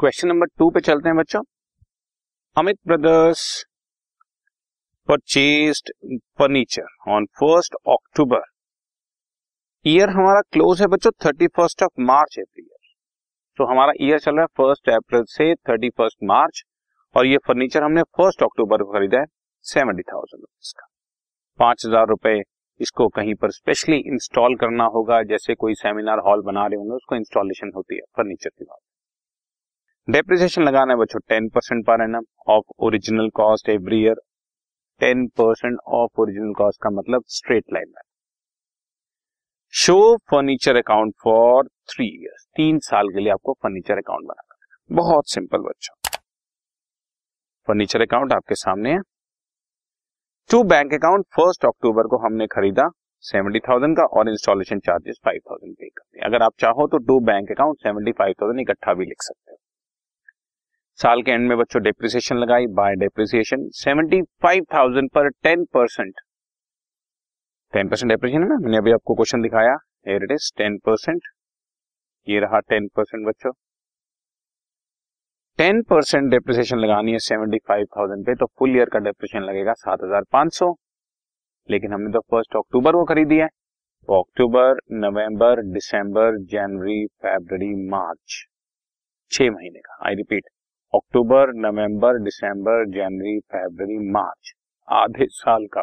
Question number to पे चलते हैं बच्चों। Amit brothers purchased furniture on first October year हमारा क्लोज है बच्चों thirty first of March every year तो हमारा ईयर चल रहा है फ़र्स्ट अप्रैल से थर्टी फ़र्स्ट मार्च और ये फर्नीचर हमने फ़र्स्ट अक्टूबर को खरीदा है सेवेंटी थाउज़ेंड रुपीज़ का। पाँच हज़ार रुपए इसको कहीं पर स्पेशली इंस्टॉल करना होगा, जैसे कोई सेमिनार हॉल बना रहे होंगे, उसको इंस्टॉलेशन होती है फर्नीचर की बात। डेप्रिसिएशन लगाना है बच्चों ten percent per annum of original cost every year ten percent of original cost का मतलब स्ट्रेट लाइन में show furniture account for three years तीन साल के लिए आपको फर्नीचर अकाउंट बनाना बहुत सिंपल बच्चों। फर्नीचर अकाउंट आपके सामने है। To bank account first October को हमने खरीदा सेवेंटी थाउज़ेंड का और इंस्टॉलेशन चार्जेस फाइव थाउज़ेंड पे करते हैं अगर आप चाहो तो to bank account seventy five thousand इकट्ठा भी लिख सकते हो। साल के एंड में बच्चों डेप्रिसिएशन लगाई by depreciation seventy five thousand पर ten percent ten percent depreciation है ना? मैंने अभी आपको क्वेश्चन दिखाया। Here it is ten percent ये रहा टेन परसेंट बच्चों। टेन परसेंट डेप्रिसिएशन लगानी है सेवेंटी फाइव थाउज़ेंड पे तो फुल ईयर का डेप्रिसिएशन लगेगा सात हज़ार पाँच सौ। लेकिन हमने तो फ़र्स्ट अक्टूबर को खरीदी है। तो अक्टूबर नवंबर दिसंबर जनवरी फेब्रवरी मार्च छह महीने का आई रिपीट अक्टूबर, नवंबर, दिसंबर, जनवरी, फरवरी, मार्च, आधे साल का,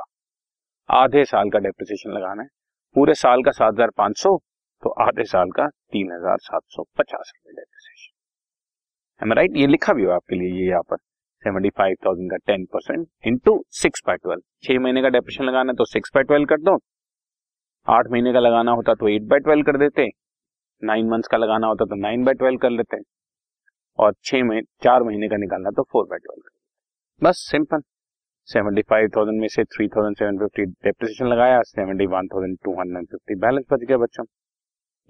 आधे साल का डेप्रिसिएशन लगाना है। पूरे साल का सात हज़ार पाँच सौ तो आधे साल का तीन हज़ार सात सौ पचास रुपए डेप्रिसिएशन राइट ये लिखा भी हो आपके लिए, ये यहाँ पर सेवेंटी फाइव थाउज़ेंड का ten percent into six by twelve छह महीने का डेप्रिसिएशन लगाना है तो सिक्स बाय ट्वेल्व कर दो। आठ महीने का लगाना होता तो एट बाय ट्वेल्व कर देते। नाइन मंथ्स का लगाना होता तो नाइन बाय ट्वेल्व कर लेते। और छह महीने चार महीने का निकालना तो फोर बाय ट्वेल्व बस सिंपल सेवेंटी फाइव थाउज़ेंड में से three thousand seven fifty depreciation लगाया seventy one thousand two hundred fifty balance बच गया बच्चों।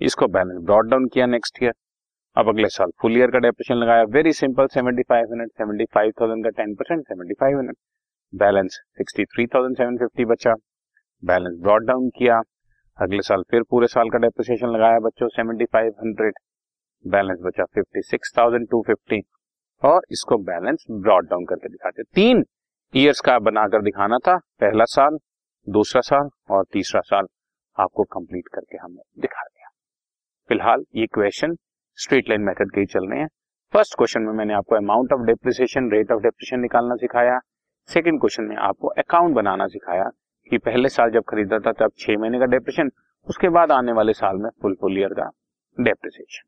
इसको बैलेंस ब्रॉड डाउन किया नेक्स्ट ईयर अब अगले साल फुल ईयर का डेप्रिसिएशन लगाया। Very simple seventy five hundred seventy five thousand का ten percent seventy five hundred balance sixty three thousand seven fifty बचा। बैलेंस ब्रॉड डाउन किया। अगले साल फिर पूरे साल का डेप्रिसिएशन लगाया बच्चों सेवेंटी फाइव हंड्रेड बैलेंस बचा fifty six thousand two fifty और इसको बैलेंस ब्रॉड डाउन करके दिखाते तीन ईयर्स का बनाकर दिखाना था, पहला साल, दूसरा साल और तीसरा साल आपको कंप्लीट करके हमने दिखा दिया। फ़िलहाल ये क्वेश्चन स्ट्रेट लाइन मेथड के ही चल रहे हैं। फ़र्स्ट क्वेश्चन में मैंने आपको amount of depreciation rate of depreciation निकालना सिखाया। सेकंड क्वेश्चन में आपको अकाउंट बनाना सिखाया कि पहले साल जब खरीदा था, तब छह महीने का डेप्रिसिएशन उसके बाद आने वाले साल में फुल फुल ईयर का डेप्रिसिएशन